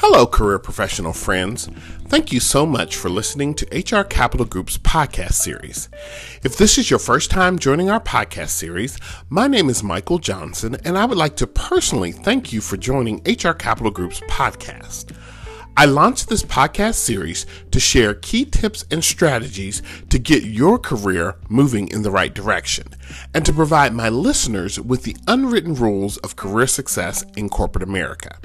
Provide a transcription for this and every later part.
Hello, career professional friends. Thank you so much for listening to HR Capital Group's podcast series. If this is your first time joining our podcast series, my name is Michael Johnson, and I would like to personally thank you for joining HR Capital Group's podcast. I launched this podcast series to share key tips and strategies to get your career moving in the right direction and to provide my listeners with the unwritten rules of career success in corporate America.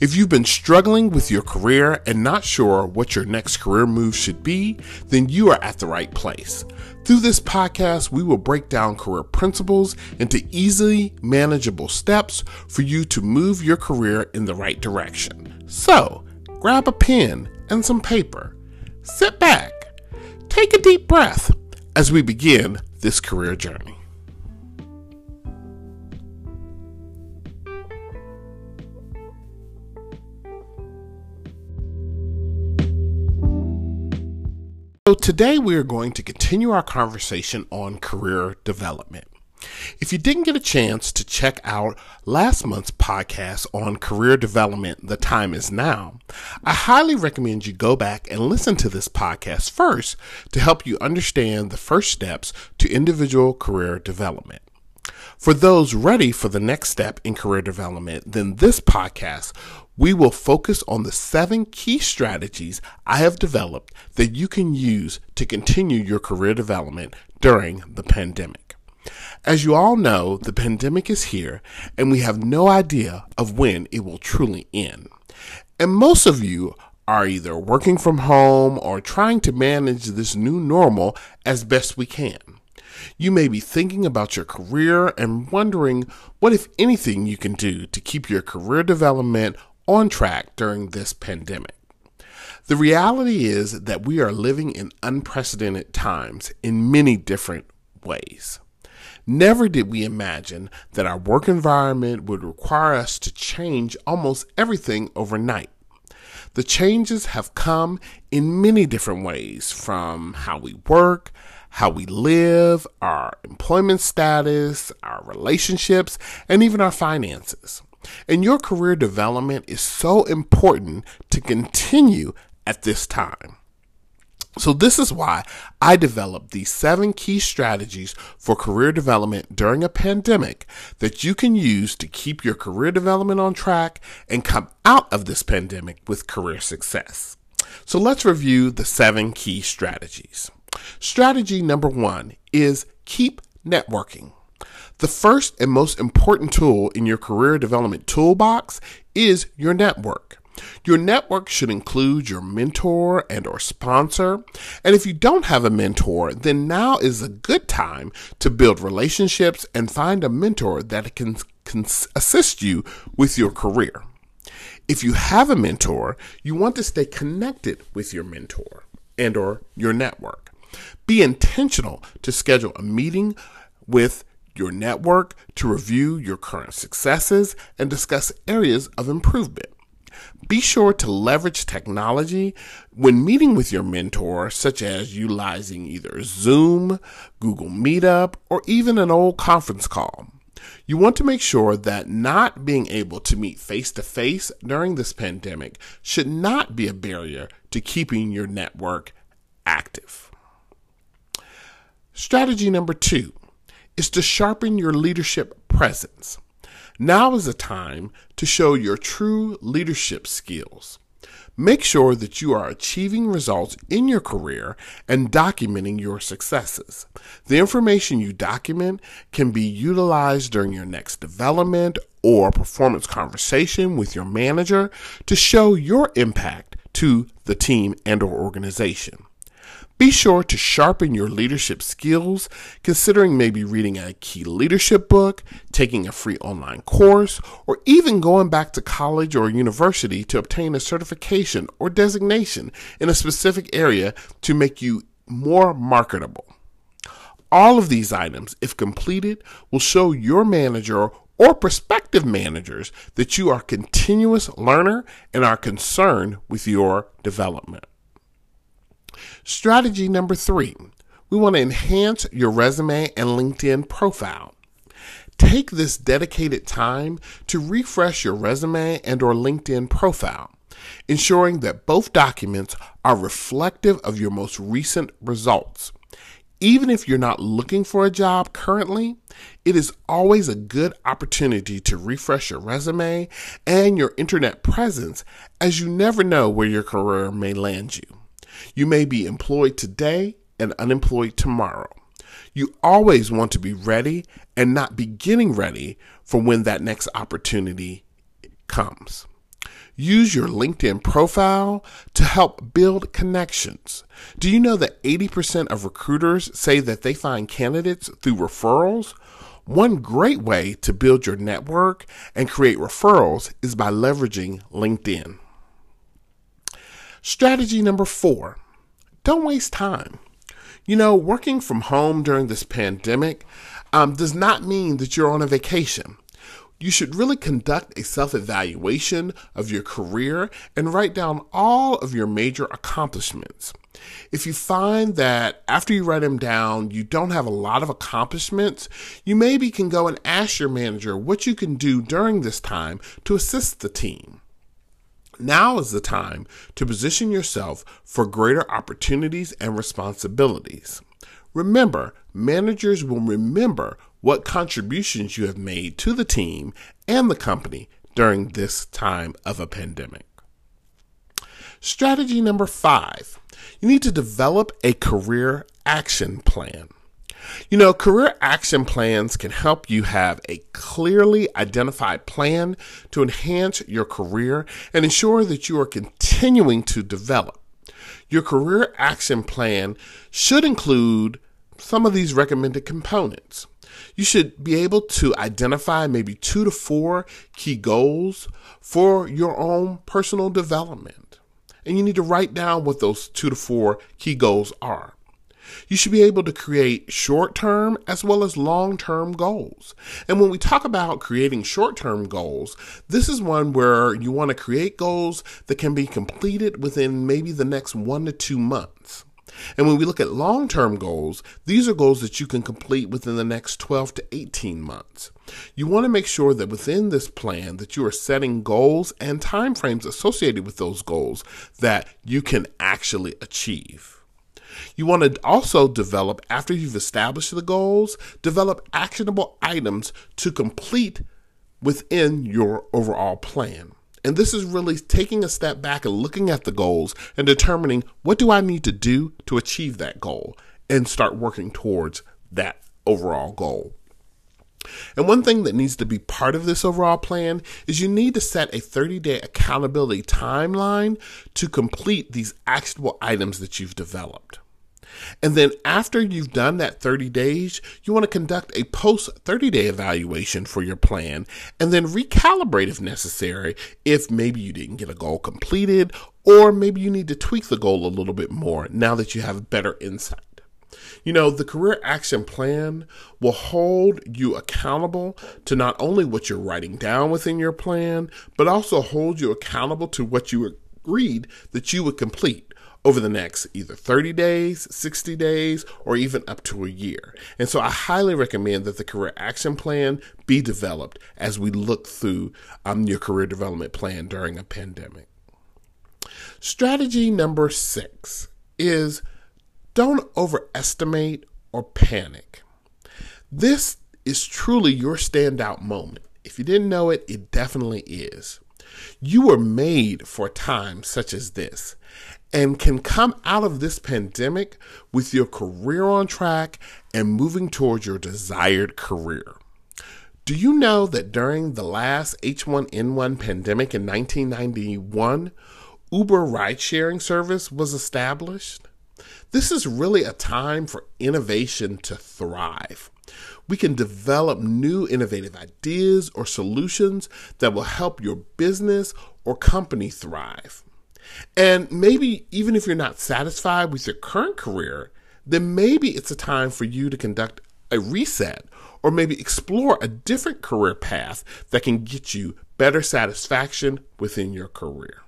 If you've been struggling with your career and not sure what your next career move should be, then you are at the right place. Through this podcast, we will break down career principles into easily manageable steps for you to move your career in the right direction. So, grab a pen and some paper, sit back, take a deep breath as we begin this career journey. So, today we are going to continue our conversation on career development. If you didn't get a chance to check out last month's podcast on career development, The Time Is Now, I highly recommend you go back and listen to this podcast first to help you understand the first steps to individual career development. For those ready for the next step in career development, then this podcast we will focus on the seven key strategies I have developed that you can use to continue your career development during the pandemic. As you all know, the pandemic is here and we have no idea of when it will truly end. And most of you are either working from home or trying to manage this new normal as best we can. You may be thinking about your career and wondering what, if anything, you can do to keep your career development on track during this pandemic. The reality is that we are living in unprecedented times in many different ways. Never did we imagine that our work environment would require us to change almost everything overnight. The changes have come in many different ways from how we work, how we live, our employment status, our relationships, and even our finances. And your career development is so important to continue at this time. So, this is why I developed these seven key strategies for career development during a pandemic that you can use to keep your career development on track and come out of this pandemic with career success. So, let's review the seven key strategies. Strategy number one is keep networking. The first and most important tool in your career development toolbox is your network. Your network should include your mentor and or sponsor. And if you don't have a mentor, then now is a good time to build relationships and find a mentor that can, can assist you with your career. If you have a mentor, you want to stay connected with your mentor and or your network. Be intentional to schedule a meeting with your network to review your current successes and discuss areas of improvement. Be sure to leverage technology when meeting with your mentor, such as utilizing either Zoom, Google Meetup, or even an old conference call. You want to make sure that not being able to meet face to face during this pandemic should not be a barrier to keeping your network active. Strategy number two is to sharpen your leadership presence. Now is the time to show your true leadership skills. Make sure that you are achieving results in your career and documenting your successes. The information you document can be utilized during your next development or performance conversation with your manager to show your impact to the team and or organization. Be sure to sharpen your leadership skills, considering maybe reading a key leadership book, taking a free online course, or even going back to college or university to obtain a certification or designation in a specific area to make you more marketable. All of these items, if completed, will show your manager or prospective managers that you are a continuous learner and are concerned with your development. Strategy number three we want to enhance your resume and LinkedIn profile. Take this dedicated time to refresh your resume and or LinkedIn profile. ensuring that both documents are reflective of your most recent results. Even if you're not looking for a job currently, it is always a good opportunity to refresh your resume and your internet presence as you never know where your career may land you. You may be employed today and unemployed tomorrow. You always want to be ready and not be getting ready for when that next opportunity comes. Use your LinkedIn profile to help build connections. Do you know that 80% of recruiters say that they find candidates through referrals? One great way to build your network and create referrals is by leveraging LinkedIn. Strategy number four don't waste time. You know, working from home during this pandemic um, does not mean that you're on a vacation. You should really conduct a self evaluation of your career and write down all of your major accomplishments. If you find that after you write them down, you don't have a lot of accomplishments, you maybe can go and ask your manager what you can do during this time to assist the team. Now is the time to position yourself for greater opportunities and responsibilities. Remember, managers will remember what contributions you have made to the team and the company during this time of a pandemic. Strategy number five you need to develop a career action plan. You know, career action plans can help you have a clearly identified plan to enhance your career and ensure that you are continuing to develop. Your career action plan should include some of these recommended components. You should be able to identify maybe two to four key goals for your own personal development. And you need to write down what those two to four key goals are. You should be able to create short term as well as long term goals. And when we talk about creating short term goals, this is one where you want to create goals that can be completed within maybe the next one to two months. And when we look at long term goals, these are goals that you can complete within the next 12 to 18 months. You want to make sure that within this plan that you are setting goals and timeframes associated with those goals that you can actually achieve. You want to also develop, after you've established the goals, develop actionable items to complete within your overall plan. And this is really taking a step back and looking at the goals and determining what do I need to do to achieve that goal and start working towards that overall goal. And one thing that needs to be part of this overall plan is you need to set a 30 day accountability timeline to complete these actionable items that you've developed. And then after you've done that 30 days, you want to conduct a post 30 day evaluation for your plan and then recalibrate if necessary if maybe you didn't get a goal completed or maybe you need to tweak the goal a little bit more now that you have better insight. You know, the career action plan will hold you accountable to not only what you're writing down within your plan, but also hold you accountable to what you agreed that you would complete over the next either 30 days, 60 days, or even up to a year. And so I highly recommend that the career action plan be developed as we look through um, your career development plan during a pandemic. Strategy number six is don't overestimate or panic. This is truly your standout moment. If you didn't know it, it definitely is. You were made for a time such as this and can come out of this pandemic with your career on track and moving towards your desired career. Do you know that during the last H1N1 pandemic in 1991, Uber ride sharing service was established? This is really a time for innovation to thrive. We can develop new innovative ideas or solutions that will help your business or company thrive. And maybe even if you're not satisfied with your current career, then maybe it's a time for you to conduct a reset or maybe explore a different career path that can get you better satisfaction within your career.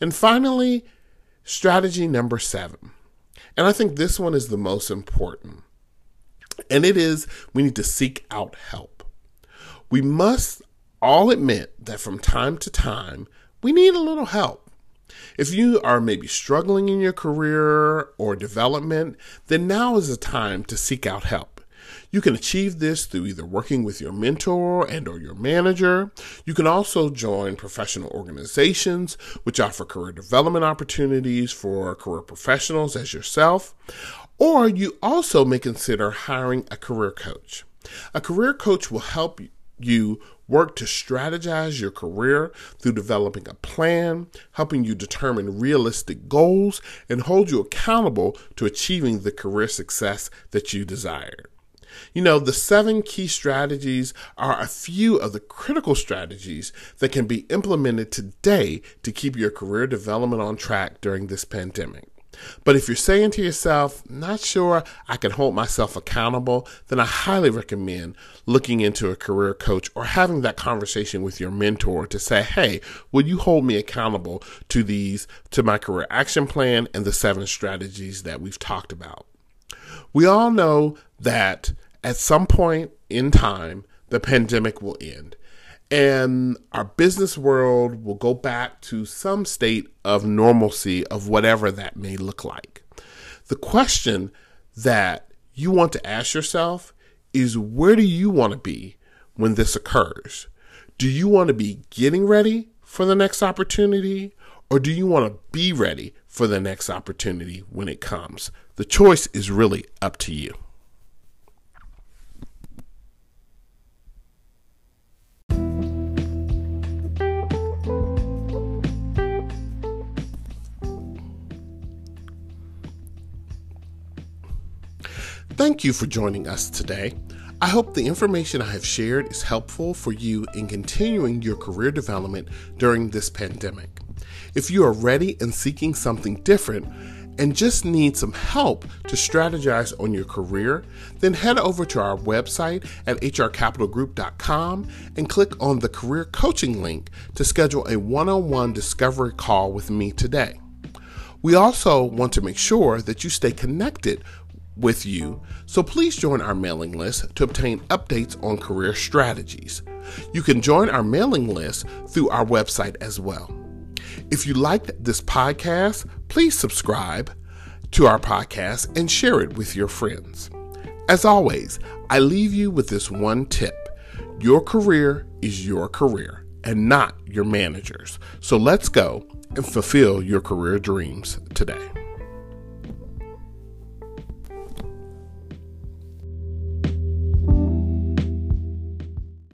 And finally, strategy number seven. And I think this one is the most important. And it is we need to seek out help. We must all admit that from time to time, we need a little help. If you are maybe struggling in your career or development, then now is the time to seek out help. You can achieve this through either working with your mentor and or your manager. You can also join professional organizations which offer career development opportunities for career professionals as yourself. Or you also may consider hiring a career coach. A career coach will help you work to strategize your career through developing a plan, helping you determine realistic goals, and hold you accountable to achieving the career success that you desire. You know, the seven key strategies are a few of the critical strategies that can be implemented today to keep your career development on track during this pandemic. But if you're saying to yourself, not sure I can hold myself accountable, then I highly recommend looking into a career coach or having that conversation with your mentor to say, hey, will you hold me accountable to these, to my career action plan and the seven strategies that we've talked about? We all know that at some point in time, the pandemic will end and our business world will go back to some state of normalcy of whatever that may look like. The question that you want to ask yourself is where do you want to be when this occurs? Do you want to be getting ready for the next opportunity or do you want to be ready for the next opportunity when it comes? The choice is really up to you. Thank you for joining us today. I hope the information I have shared is helpful for you in continuing your career development during this pandemic. If you are ready and seeking something different and just need some help to strategize on your career, then head over to our website at hrcapitalgroup.com and click on the career coaching link to schedule a one on one discovery call with me today. We also want to make sure that you stay connected with you, so please join our mailing list to obtain updates on career strategies. You can join our mailing list through our website as well. If you liked this podcast, please subscribe to our podcast and share it with your friends. As always, I leave you with this one tip your career is your career and not your manager's. So let's go and fulfill your career dreams today.